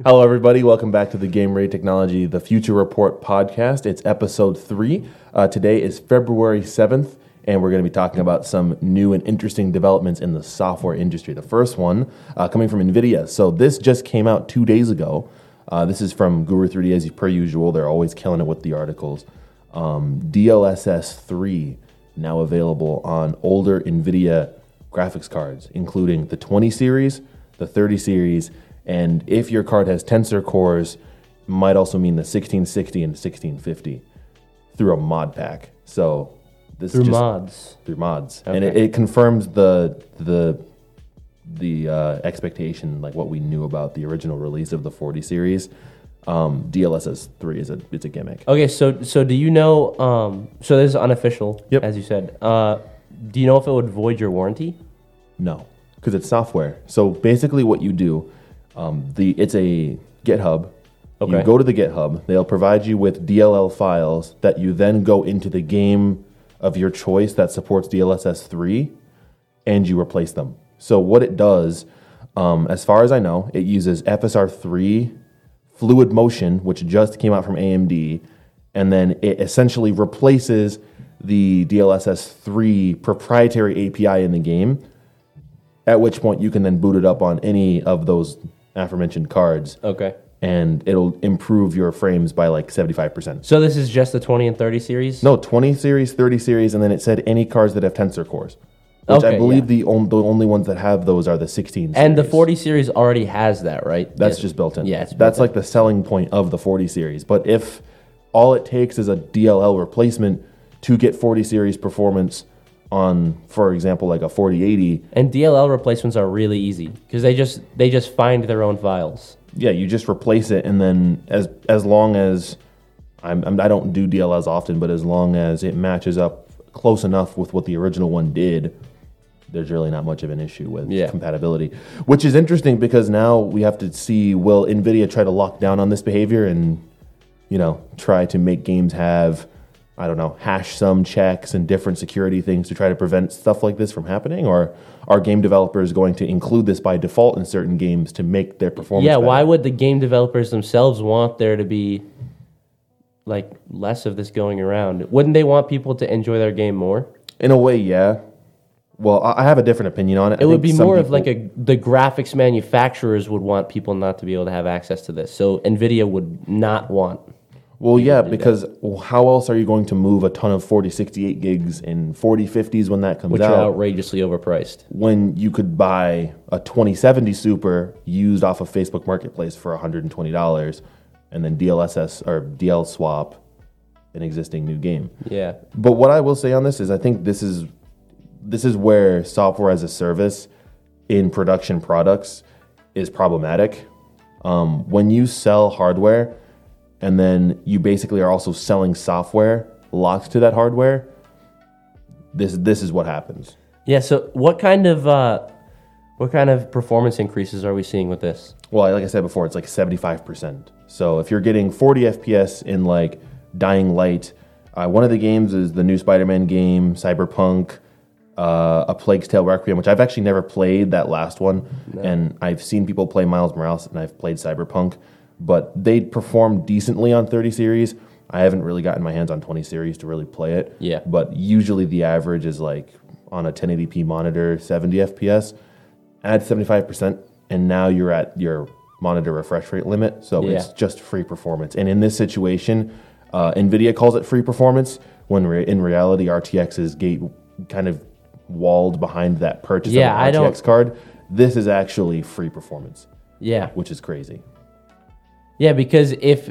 Hello, everybody. Welcome back to the Game Ready Technology, the Future Report podcast. It's episode three. Uh, today is February 7th, and we're going to be talking about some new and interesting developments in the software industry. The first one uh, coming from NVIDIA. So, this just came out two days ago. Uh, this is from Guru 3D, as per usual. They're always killing it with the articles. Um, DLSS 3 now available on older NVIDIA graphics cards, including the 20 series, the 30 series, and if your card has tensor cores, might also mean the 1660 and 1650 through a mod pack. So this Through just mods. through mods, and it, it confirms the the the uh, expectation, like what we knew about the original release of the 40 series. Um, DLSS three is a it's a gimmick. Okay, so so do you know? Um, so this is unofficial, Yep. as you said. Uh, do you know if it would void your warranty? No, because it's software. So basically, what you do, um, the it's a GitHub. Okay. You go to the GitHub. They'll provide you with DLL files that you then go into the game of your choice that supports DLSS three, and you replace them. So what it does, um, as far as I know, it uses FSR three Fluid Motion, which just came out from AMD, and then it essentially replaces the DLSS 3 proprietary API in the game. At which point you can then boot it up on any of those aforementioned cards, Okay. and it'll improve your frames by like 75%. So this is just the 20 and 30 series. No, 20 series, 30 series, and then it said any cards that have tensor cores. Which I believe yeah. the, on, the only ones that have those are the 16 series. And the 40 series already has that, right? That's Yeah. just built in. Yeah, it's built that's like the selling point of the 40 series. But if all it takes is a DLL replacement to get 40 series performance on, for example, like a 4080, And DLL replacements are really easy because they just they just find their own files. yeah, you just replace it, and then as as long as I'm, I'm I don't do DLLs often, but as long as it matches up close enough with what the original one did, there's really not much of an issue with Yeah. compatibility. Which is interesting because now we have to see will Nvidia try to lock down on this behavior and you know try to make games have I don't know hash sum checks and different security things to try to prevent stuff like this from happening, or are game developers going to include this by default in certain games to make their performance? yeah. better? Why would the game developers themselves want there to be like less of this going around? Wouldn't they want people to enjoy their game more? In a way, yeah. Well, I have a different opinion on it. It would be more of like a the graphics manufacturers would want people not to be able to have access to this. So Nvidia would not want. Well, yeah, because how else are you going to move a ton of 40, 68 gigs in 40, 50s when that comes which are out? outrageously overpriced. when you could buy a 2070 Super used off of Facebook Marketplace for $120 and then DLSS or DL swap an existing new game. Yeah. But what I will say on this is I think this is this is where software as a service in production products is problematic. Um, when you sell hardware and then you basically are also selling software locked to that hardware, this this is what happens. Yeah. So what kind of uh, what kind of performance increases are we seeing with this? Well, like I said before, it's like 75%. So if you're getting 40 FPS in like Dying Light, uh, one of the games is the new Spider Man game, Cyberpunk, uh, A Plague's Tale Requiem, which I've actually never played that last one. And I've seen people play Miles Morales and I've played Cyberpunk, but they perform decently on 30 series. I haven't really gotten my hands on 20 series to really play it. Yeah. But usually the average is like on a 1080p monitor, 70 FPS add 75% and now you're at your monitor refresh rate limit so it's just free performance and in this situation uh, nvidia calls it free performance when re- in reality rtx is gate kind of walled behind that purchase Yeah, of an rtx card this is actually free performance Yeah. which is crazy Yeah, because if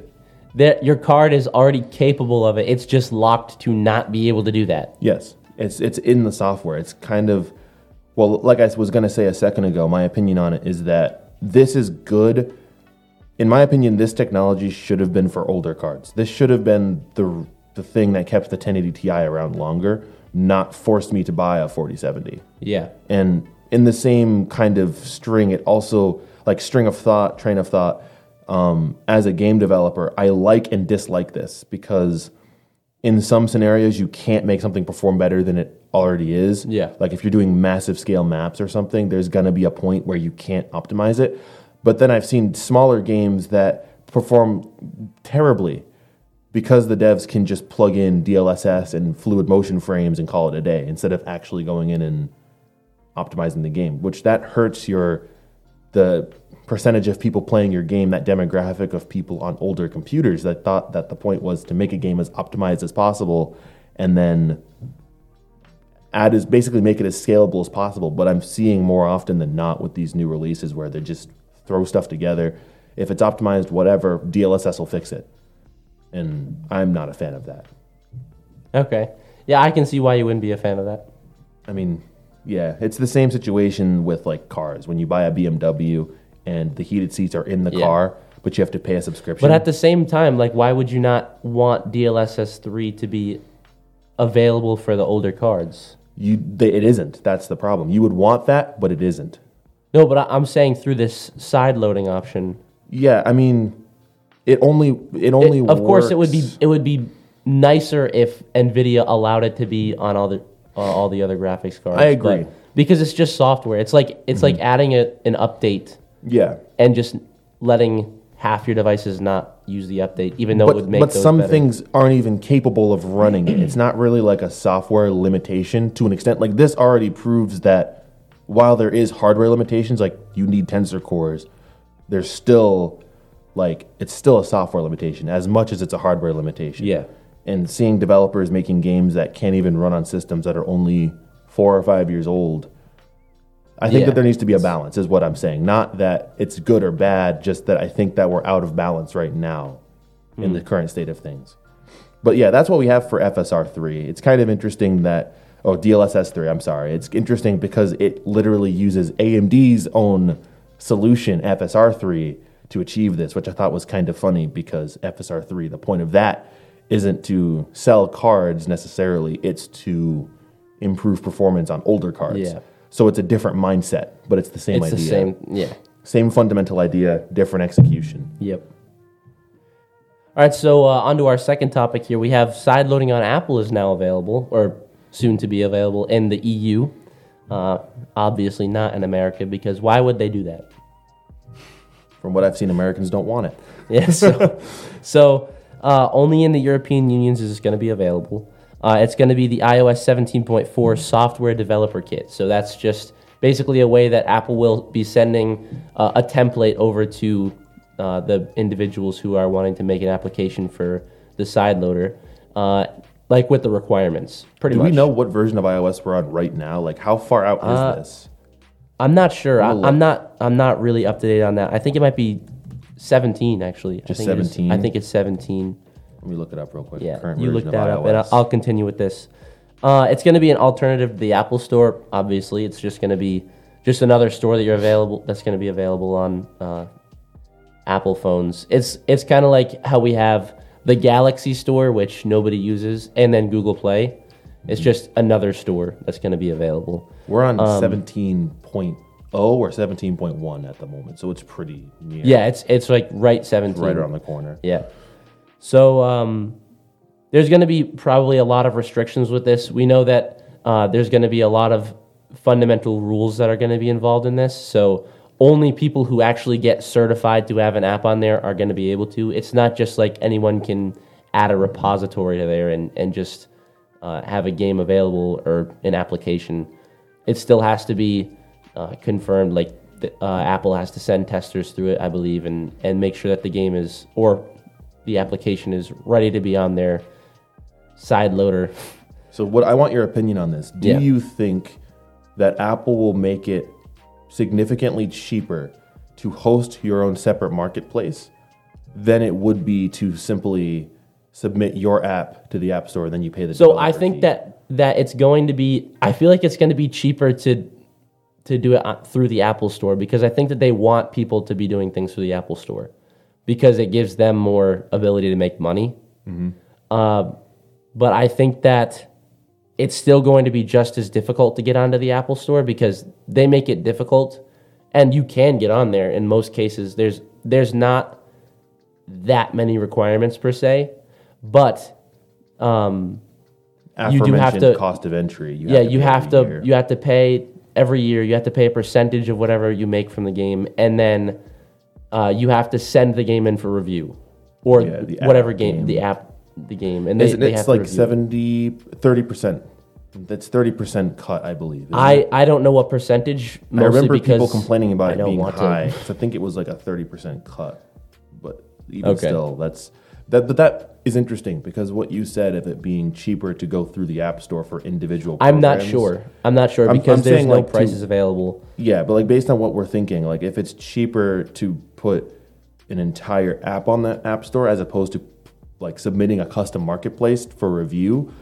that your card is already capable of it, it's just locked to not be able to do that. Yes, it's it's in the software. It's kind of well, like I was going to say a second ago. My opinion on it is that this is good. In my opinion, this technology should have been for older cards. This should have been the the thing that kept the 1080 Ti around longer, not forced me to buy a 4070. Yeah. And in the same kind of string, it also like string of thought, train of thought. Um, as a game developer, I like and dislike this because in some scenarios you can't make something perform better than it already is. Yeah. Like if you're doing massive scale maps or something, there's gonna be a point where you can't optimize it. But then I've seen smaller games that perform terribly because the devs can just plug in DLSS and fluid motion frames and call it a day instead of actually going in and optimizing the game, which that hurts your the percentage of people playing your game, that demographic of people on older computers that thought that the point was to make a game as optimized as possible and then add is basically make it as scalable as possible. But I'm seeing more often than not with these new releases where they just throw stuff together. If it's optimized, whatever, DLSS will fix it. And I'm not a fan of that. Okay. Yeah, I can see why you wouldn't be a fan of that. I mean, yeah, it's the same situation with like cars. When you buy a BMW and the heated seats are in the Yeah. car, but you have to pay a subscription. But at the same time, like, why would you not want DLSS 3 to be available for the older cards? you, they, it isn't. That's the problem. You would want that, but it isn't. No, but I, I'm saying through this side loading option. Yeah, I mean, it only it only. Of course, it would be works- it would be nicer if Nvidia allowed it to be on all the uh, all the other graphics cards. I agree. Mm-hmm. but- because it's just software. It's like it's like adding a, an update Yeah, and just letting half your devices not use the update, even though it would but make but some better. things aren't even capable of running it. It's not really like a software limitation to an extent. Like this already proves that while there is hardware limitations, like you need tensor cores, there's still like it's still a software limitation as much as it's a hardware limitation. Yeah. And seeing developers making games that can't even run on systems that are only four or five years old. I think Yeah. that there needs to be a balance, is what I'm saying. Not that it's good or bad, just that I think that we're out of balance right now in the hmm. current state of things. But yeah, that's what we have for FSR3. It's kind of interesting that, oh, DLSS3, I'm sorry. It's interesting because it literally uses AMD's own solution, FSR3, to achieve this, which I thought was kind of funny because FSR3, the point of that isn't to sell cards necessarily, it's to improve performance on older cards. Yeah. So it's a different mindset, but it's the same idea. it's idea. the same. Yeah. Same fundamental idea, different execution. Yep. All right, so uh, on to our second topic here. We have side loading on Apple is now available, or soon to be available in the EU. Uh, obviously not in America, because why would they do that? From what I've seen, Americans don't want it. Yeah, so, so uh, only in the European unions is this going to be available. Uh, it's going to be the iOS 17.4 software developer kit. So that's just basically a way that Apple will be sending uh, a template over to uh, the individuals who are wanting to make an application for the side loader, uh, like with the requirements. Pretty Do much. we know what version of iOS we're on right now? Like, how far out Uh, is this? I'm not sure. I, gonna I'm not. I'm not really up to date on that. I think it might be 17 actually. Just I think it is- 17? I think it's 17. Let me look it up real quick. Yeah, Current you look that up, and I'll. I'll continue with this. Uh, it's going to be an alternative to the Apple Store. Obviously, it's just going to be just another store that you're available. That's going to be available on uh, Apple phones. It's it's kind of like how we have the Galaxy Store, which nobody uses, and then Google Play. It's just another store that's going to be available. We're on um, 17.0 or 17.1 at the moment, so it's pretty near. Yeah, it's it's like right 17. Right around the corner. Yeah. So um, there's going to be probably a lot of restrictions with this. We know that uh, there's going to be a lot of fundamental rules that are going to be involved in this. So only people who actually get certified to have an app on there are going to be able to. It's not just like anyone can add a repository to there and, and just uh, have a game available or an application. It still has to be uh, confirmed. Like the, uh, Apple has to send testers through it, I believe, and and make sure that the game is or the application is ready to be on their side loader. So, what I want your opinion on this. Do Yeah. you think that Apple will make it significantly cheaper to host your own separate marketplace than it would be to simply submit your app to the App Store, then you pay the So I think fee? that that it's going to be. I feel like it's going to be cheaper to to do it through the Apple Store because I think that they want people to be doing things through the Apple Store because it gives them more ability to make money. Uh, but I think that it's still going to be just as difficult to get onto the Apple Store because they make it difficult, and you can get on there in most cases. There's there's not that many requirements per se, but um, you do have to- cost of entry. You yeah, you have to you have to pay every year. You have to pay a percentage of whatever you make from the game, and then uh, you have to send the game in for review, or Yeah, whatever game, game. the app, the game, and they, they it's like review. 70, 30%. That's 30% cut, I believe. isn't it? I I don't know what percentage. I remember people complaining about I it being high I think it was like a 30% cut. But even Okay. still, that's that but that is interesting because what you said of it being cheaper to go through the app store for individual I'm not sure. I'm not sure I'm- because I'm there's no like, to- prices available. Yeah, but like based on what we're thinking, like if it's cheaper to put an entire app on the app store as opposed to like submitting a custom marketplace for review,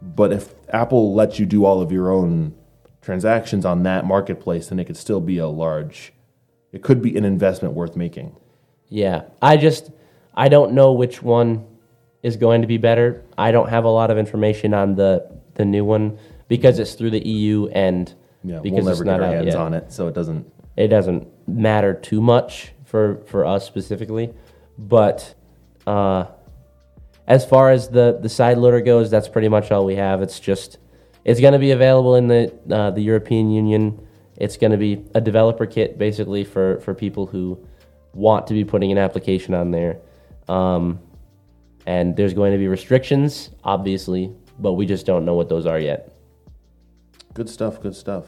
but if Apple lets you do all of your own transactions on that marketplace, then it could still be a large it could be an investment worth making. Yeah, I just I don't know which one is going to be better. I don't have a lot of information on the the new one because it's through the EU and Yeah, because we'll it's never get not our out hands yet. on it, so it doesn't It doesn't matter too much for for us specifically, but uh, as far as the the side loader goes, that's pretty much all we have. It's just it's going to be available in the uh, the European Union. It's going to be a developer kit basically for for people who want to be putting an application on there. Um, and there's going to be restrictions, obviously, but we just don't know what those are yet. Good stuff, good stuff.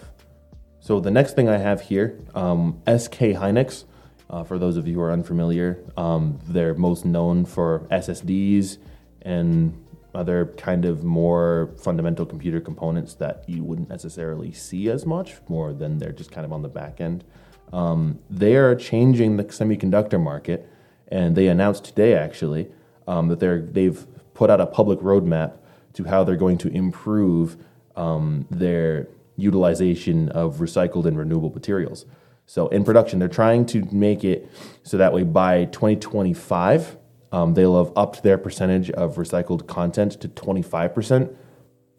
So the next thing I have here, um, SK Hynix. Uh, for those of you who are unfamiliar, um, they're most known for SSDs and other kind of more fundamental computer components that you wouldn't necessarily see as much, more than they're just kind of on the back end. Um, they are changing the semiconductor market, and they announced today actually um, that they're they've put out a public roadmap to how they're going to improve um, their utilization of recycled and renewable materials. So in production, they're trying to make it so that way by 2025, um, they'll have upped their percentage of recycled content to 25%,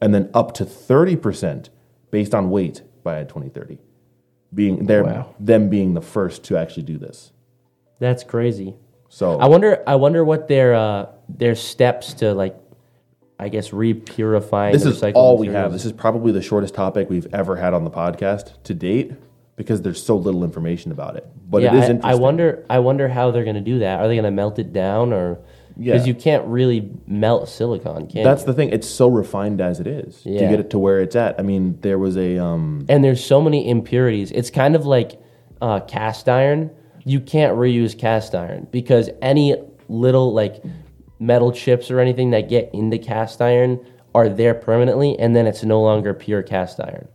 and then up to 30% based on weight by 2030. Being they're, Wow. them being the first to actually do this. That's crazy. So I wonder. I wonder what their uh, their steps to like, I guess, repurifying. this the is all we have. This is probably the shortest topic we've ever had on the podcast to date because there's so little information about it. But yeah, it is I, interesting. I wonder. I wonder how they're going to do that. Are they going to melt it down, or because Yeah. you can't really melt silicon, can you? That's you? the thing. It's so refined as it is to get it to where it's at. I mean, there was a um, and there's so many impurities. It's kind of like uh, cast iron. You can't reuse cast iron because any little like metal chips or anything that get into cast iron are there permanently, and then it's no longer pure cast iron.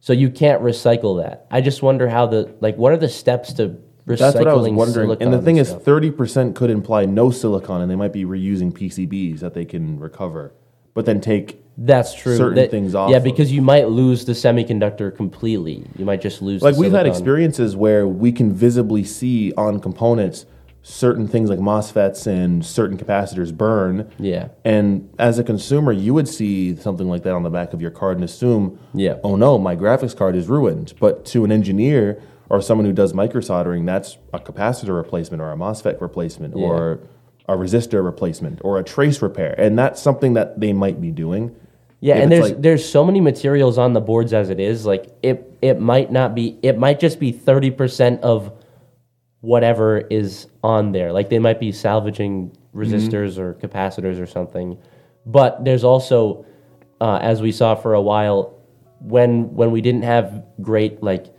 So you can't recycle that. I just wonder how the like what are the steps to recycling That's what I was wondering. And the thing is, thirty percent could imply no silicon, and they might be reusing PCBs that they can recover, but then take. That's true. certain That- things off Yeah, of- because you might lose the semiconductor completely. You might just lose. Like we've had experiences where we can visibly see on components certain things like MOSFETs and certain capacitors burn. Yeah. And as a consumer, you would see something like that on the back of your card and assume, Yeah. oh no, my graphics card is ruined. But to an engineer or someone who does micro soldering, that's a capacitor replacement or a MOSFET replacement Yeah. or a resistor replacement or a trace repair. And that's something that they might be doing. Yeah, If and there's like- there's so many materials on the boards as it is. Like it it might not be. It might just be thirty percent of whatever is on there. Like they might be salvaging resistors or capacitors or something. But there's also, uh, as we saw for a while, when when we didn't have great like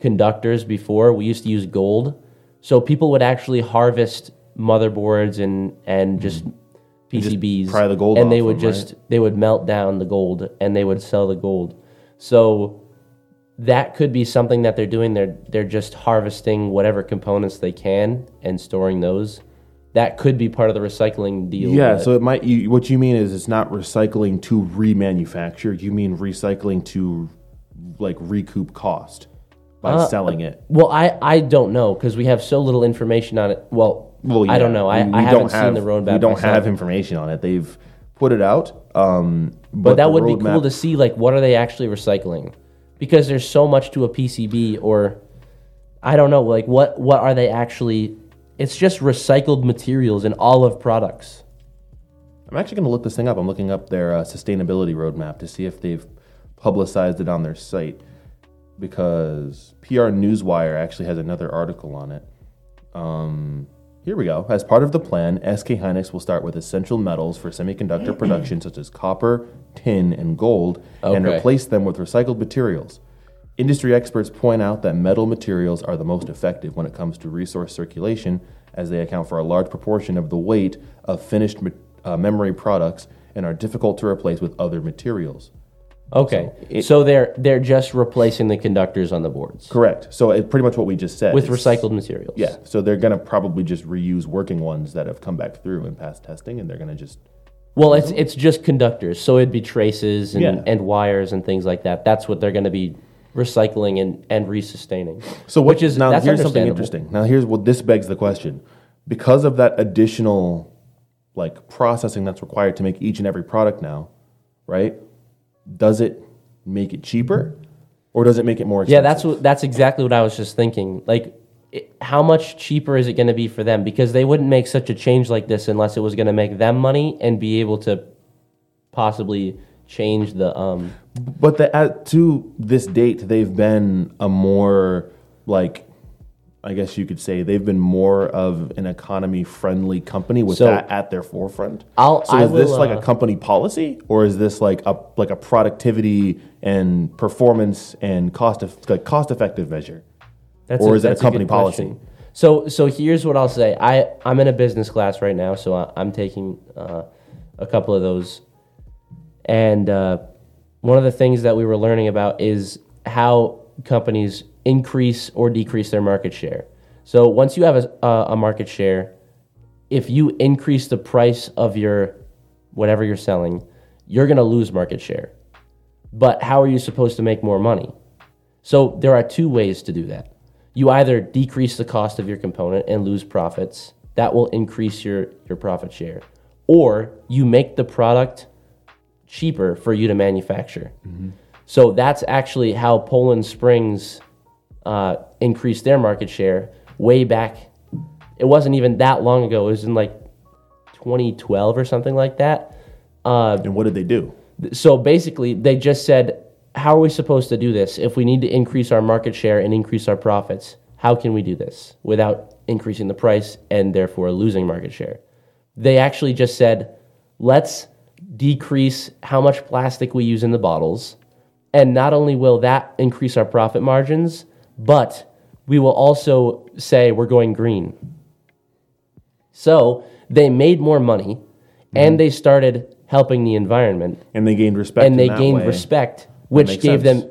conductors before, we used to use gold. So people would actually harvest motherboards and and just PCBs, pry the gold and they would them, right? just they would melt down the gold and they would sell the gold. So that could be something that they're doing. They're they're just harvesting whatever components they can and storing those. That could be part of the recycling deal. Yeah, so it might. You, what you mean is it's not recycling to remanufacture. You mean recycling to like recoup cost by Uh, selling it. well, I I don't know because we have so little information on it. Well, Well, I don't know. I, we- I haven't don't seen have, the roadmap. We don't myself. have information on it. They've put it out, um, but, but that would be cool to see. Like, what are they actually recycling? Because there's so much to a PCB, or I don't know. Like, what what are they actually? It's just recycled materials in all of products. I'm actually going to look this thing up. I'm looking up their uh, sustainability roadmap to see if they've publicized it on their site because PR Newswire actually has another article on it. Um, here we go. As part of the plan, SK Hynix will start with essential metals for semiconductor production, such as copper, tin, and gold, and Okay. replace them with recycled materials. Industry experts point out that metal materials are the most effective when it comes to resource circulation, as they account for a large proportion of the weight of finished uh, memory products and are difficult to replace with other materials. Okay. it- so they're they're just replacing the conductors on the boards Correct. So it's pretty much what we just said. with recycled materials. Yeah. So they're gonna probably just reuse working ones that have come back through and passed testing, and they're gonna just Well, it's it's just conductors, so it'd be traces and, Yeah. and wires and things like that. That's what they're going to be recycling and, and resustaining. So what Which is- now? Here's something interesting. Now here's what this begs the question: because of that additional like processing that's required to make each and every product now, right? Does it make it cheaper, or does it make it more expensive? Yeah, that's what that's exactly what I was just thinking. Like, it, how much cheaper is it going to be for them? Because they wouldn't make such a change like this unless it was going to make them money and be able to possibly change the um. But the, at, to this date, they've been a more like, I guess you could say they've been more of an economy-friendly company with So- that at their forefront. I'll- so I is this like uh, a company policy, or is this like a like a productivity and performance and cost of, like cost-effective measure? That's Or is it a company good policy? question. So so here's what I'll say. I I'm in a business class right now, so I, I'm taking uh, a couple of those, and uh, one of the things that we were learning about is how companies increase or decrease their market share. So once you have a, a market share, if you increase the price of your whatever you're selling, you're going to lose market share. But how are you supposed to make more money? So there are two ways to do that. You either decrease the cost of your component and lose profits. That will increase your, your profit share. Or you make the product cheaper for you to manufacture. Mm-hmm. So that's actually how Poland Springs uh, increased their market share way back. It wasn't even that long ago. It was in like 2012 or something like that. Uh, And what did they do? so basically, they just said, How are we supposed to do this? If we need to increase our market share and increase our profits, how can we do this without increasing the price and therefore losing market share? They actually just said, Let's decrease how much plastic we use in the bottles. And not only will that increase our profit margins, but we will also say we're going green. So they made more money and mm-hmm. they started helping the environment And they gained respect. and they gained way. respect, which gave sense. them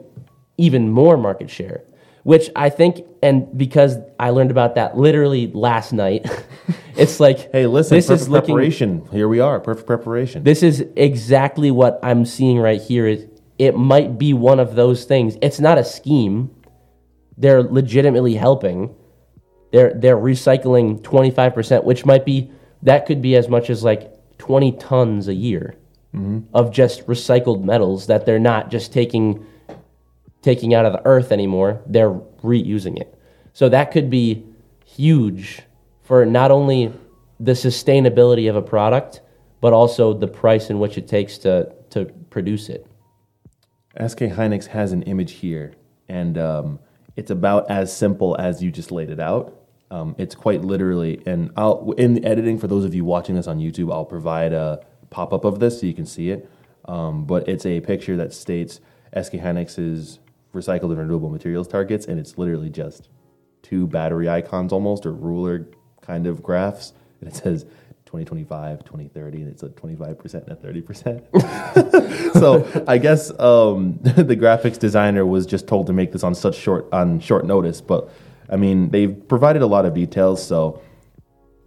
even more market share. Which I think, and because I learned about that literally last night, it's like, Hey, listen, this is looking, preparation. Here we are, perfect preparation. this is exactly what I'm seeing right here. Is it might be one of those things. It's not a scheme. They're legitimately helping. They're they're recycling 25%, which might be that could be as much as like 20 tons a year of just recycled metals that they're not just taking taking out of the earth anymore. They're reusing it. So that could be huge for not only the sustainability of a product, but also the price in which it takes to to produce it. SK Hynix has an image here, and um, it's about as simple as you just laid it out. Um, it's quite literally, and I'll in the editing for those of you watching this on YouTube, I'll provide a pop up of this so you can see it. Um, but it's a picture that states SK Hynix's recycled and renewable materials targets, and it's literally just two battery icons almost or ruler kind of graphs, and it says 2025, 2030, and it's a 25% and a 30%. so I guess um, the graphics designer was just told to make this on such short on short notice, but I mean they've provided a lot of details. So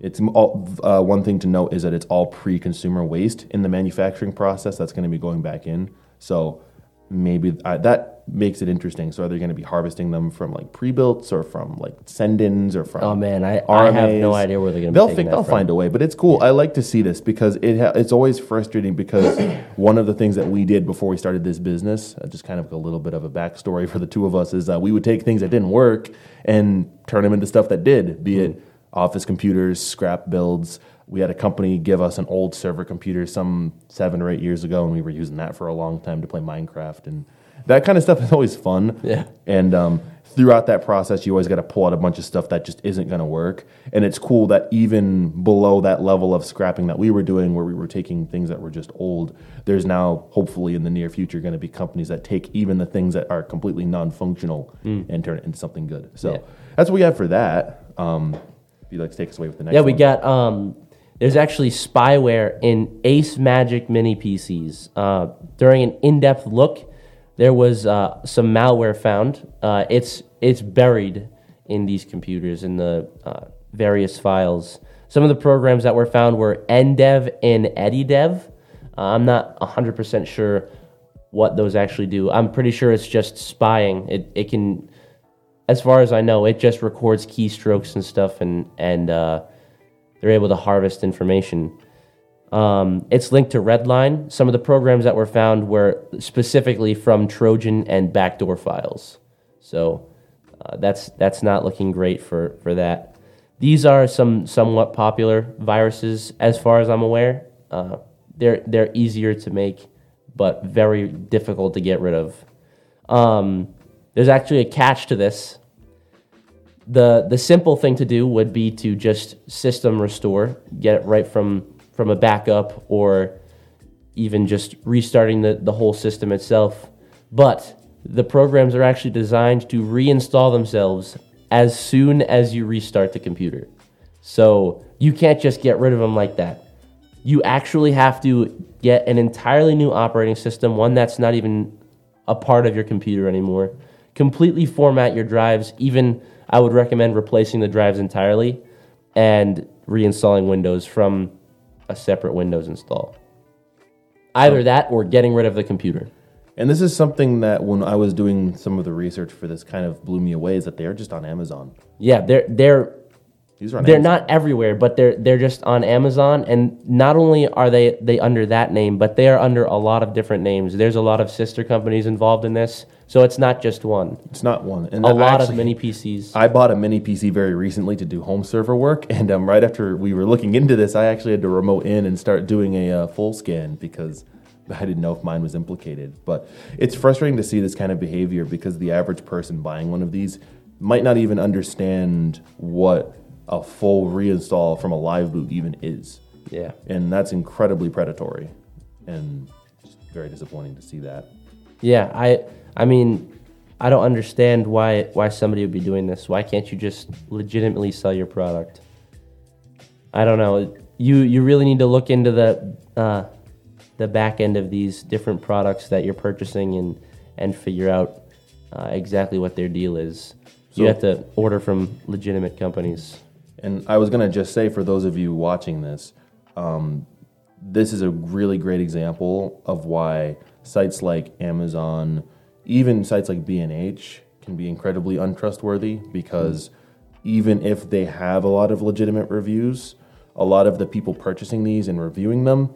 it's all, uh, one thing to note is that it's all pre-consumer waste in the manufacturing process that's going to be going back in. So maybe uh, that makes it interesting. So are they going to be harvesting them from like pre-builts or from like send-ins or from? Oh man, I, I have no idea where they're going to be They'll think they'll from. find a way, but it's cool. I like to see this because it ha- it's always frustrating because one of the things that we did before we started this business, uh, just kind of a little bit of a backstory for the two of us, is uh, we would take things that didn't work and turn them into stuff that did, be it office computers, scrap builds. We had a company give us an old server computer some seven or eight years ago, and we were using that for a long time to play Minecraft and that kind of stuff is always fun. Yeah. And um, throughout that process, you always got to pull out a bunch of stuff that just isn't going to work. And it's cool that even below that level of scrapping that we were doing, where we were taking things that were just old, there's now hopefully in the near future going to be companies that take even the things that are completely non-functional and turn it into something good. So. Yeah. that's what we have for that. Um, if you'd like to take us away with the next Yeah, one. we got. Um, there's actually spyware in Ace Magic mini PCs. Uh, during an in-depth look, there was uh, some malware found. Uh, it's it's buried in these computers in the uh, various files. Some of the programs that were found were NDev and EdiDev. Uh, I'm not 100% sure what those actually do. I'm pretty sure it's just spying. It it can as far as I know, it just records keystrokes and stuff, and and uh, they're able to harvest information. Um, it's linked to Redline. Some of the programs that were found were specifically from Trojan and backdoor files. So uh, that's that's not looking great for for that. These are some somewhat popular viruses, as far as I'm aware. Uh, they're they're easier to make, but very difficult to get rid of. Um, there's actually a catch to this. The the simple thing to do would be to just system restore, get it right from from a backup or even just restarting the, the whole system itself. But the programs are actually designed to reinstall themselves as soon as you restart the computer. So you can't just get rid of them like that. You actually have to get an entirely new operating system, one that's not even a part of your computer anymore. Completely format your drives. Even I would recommend replacing the drives entirely and reinstalling Windows from a separate Windows install. Either that or getting rid of the computer. And this is something that when I was doing some of the research for this kind of blew me away is that they're just on Amazon. Yeah, they're they're These are on they're Amazon. not everywhere, but they're they're just on Amazon. And not only are they they under that name, but they are under a lot of different names. There's a lot of sister companies involved in this, so it's not just one. It's not one. And A I lot of mini PCs. I bought a mini PC very recently to do home server work, and um, right after we were looking into this, I actually had to remote in and start doing a uh, full scan because I didn't know if mine was implicated. But it's frustrating to see this kind of behavior because the average person buying one of these might not even understand what a full reinstall from a live boot even is, yeah. and that's incredibly predatory, and just very disappointing to see that. Yeah, I I mean, I don't understand why why somebody would be doing this. Why can't you just legitimately sell your product? I don't know. You you really need to look into the uh, the back end of these different products that you're purchasing and and figure out uh, exactly what their deal is. you have to order from legitimate companies. And I was going to just say for those of you watching this, um, this is a really great example of why sites like Amazon, even sites like B&H, can be incredibly untrustworthy because even if they have a lot of legitimate reviews, a lot of the people purchasing these and reviewing them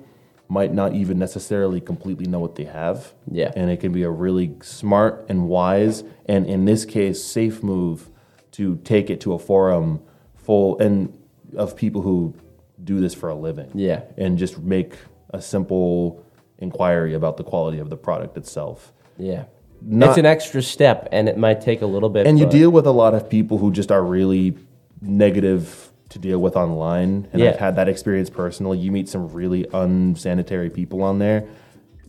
might not even necessarily completely know what they have. Yeah. And it can be a really smart and wise, and in this case, safe move to take it to a forum full and of people who do this for a living. Yeah. And just make a simple inquiry about the quality of the product itself. Yeah. Not- it's an extra step, and it might take a little bit. And you deal with a lot of people who just are really negative to deal with online. And Yeah. I've had that experience personally. You meet some really unsanitary people on there.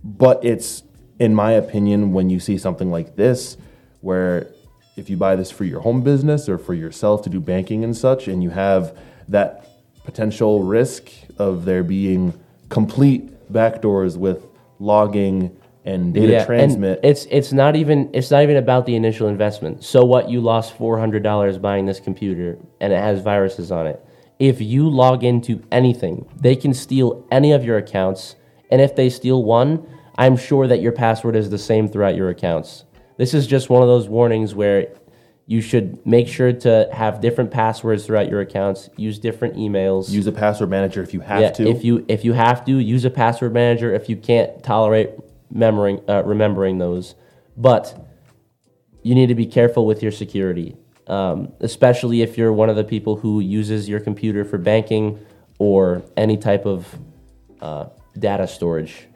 But it's, in my opinion, when you see something like this, where if you buy this for your home business or for yourself to do banking and such, and you have that potential risk of there being complete backdoors with logging and data and transmit. it's it's not even it's not even about the initial investment. So what you lost four hundred dollars buying this computer and it has viruses on it. If you log into anything, they can steal any of your accounts, and if they steal one, I'm sure that your password is the same throughout your accounts. This is just one of those warnings where you should make sure to have different passwords throughout your accounts, use different emails. use a password manager if you have Yeah, to. If you if you have to use a password manager, if you can't tolerate remembering uh, remembering those, but you need to be careful with your security, um, especially if you're one of the people who uses your computer for banking or any type of uh, data storage.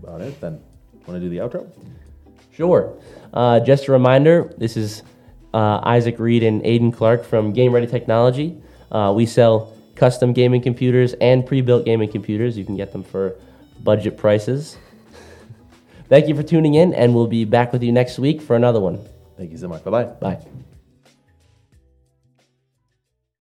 about it. Then, want to do the outro? Sure. Uh, just a reminder this is uh, Isaac Reed and Aiden Clark from Game Ready Technology. Uh, we sell custom gaming computers and pre built gaming computers. You can get them for budget prices. Thank you for tuning in, and we'll be back with you next week for another one. Thank you so much. Bye bye. Bye.